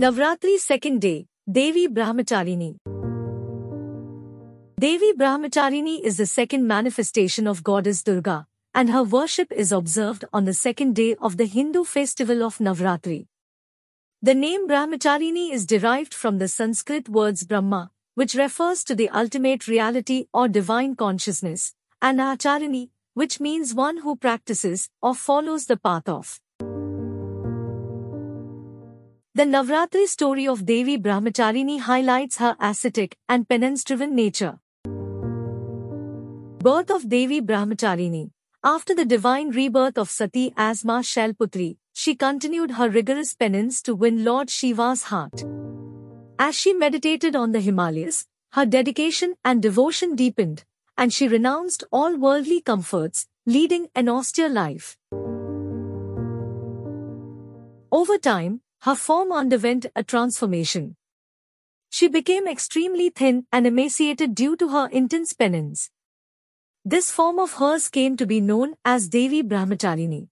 Navratri second day, Devi Brahmacharini. Devi Brahmacharini is the second manifestation of goddess Durga, and her worship is observed on the second day of the Hindu festival of Navratri. The name Brahmacharini is derived from the Sanskrit words Brahma, which refers to the ultimate reality or divine consciousness, and Acharini, which means one who practices or follows the path of. The Navratri story of Devi Brahmacharini highlights her ascetic and penance-driven nature. Birth of Devi Brahmacharini After the divine rebirth of Sati as Ma Shailputri, she continued her rigorous penance to win Lord Shiva's heart. As she meditated on the Himalayas, her dedication and devotion deepened, and she renounced all worldly comforts, leading an austere life. Over time, her form underwent a transformation. She became extremely thin and emaciated due to her intense penance. This form of hers came to be known as Devi Brahmacharini.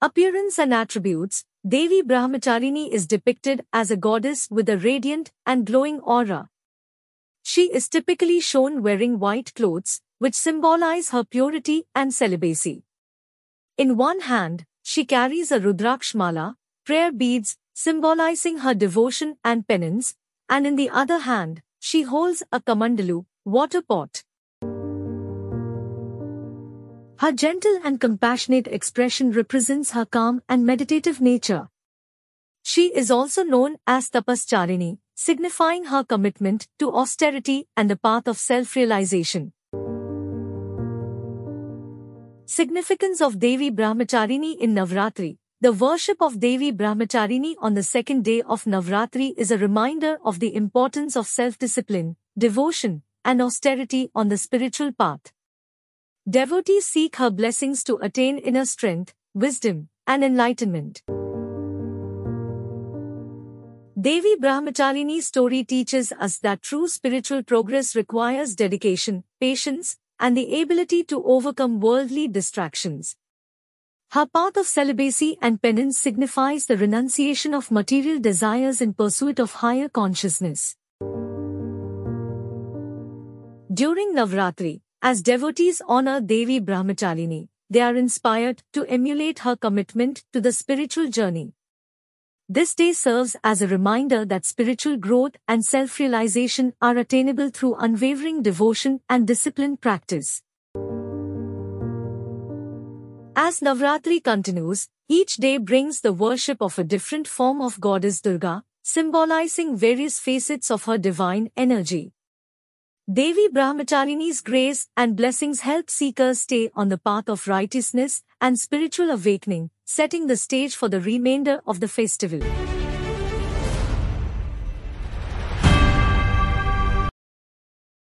Appearance and attributes Devi Brahmacharini is depicted as a goddess with a radiant and glowing aura. She is typically shown wearing white clothes, which symbolize her purity and celibacy. In one hand, she carries a Rudrakshmala, prayer beads, symbolizing her devotion and penance, and in the other hand, she holds a kamandalu, water pot. Her gentle and compassionate expression represents her calm and meditative nature. She is also known as Tapascharini, signifying her commitment to austerity and the path of self-realization. Significance of Devi Brahmacharini in Navratri The worship of Devi Brahmacharini on the second day of Navratri is a reminder of the importance of self-discipline, devotion, and austerity on the spiritual path. Devotees seek her blessings to attain inner strength, wisdom, and enlightenment. Devi Brahmacharini's story teaches us that true spiritual progress requires dedication, patience, and the ability to overcome worldly distractions. Her path of celibacy and penance signifies the renunciation of material desires in pursuit of higher consciousness. During Navratri, as devotees honor Devi Brahmacharini, they are inspired to emulate her commitment to the spiritual journey. This day serves as a reminder that spiritual growth and self-realization are attainable through unwavering devotion and disciplined practice. As Navratri continues, each day brings the worship of a different form of goddess Durga, symbolizing various facets of her divine energy. Devi Brahmacharini's grace and blessings help seekers stay on the path of righteousness and spiritual awakening, setting the stage for the remainder of the festival.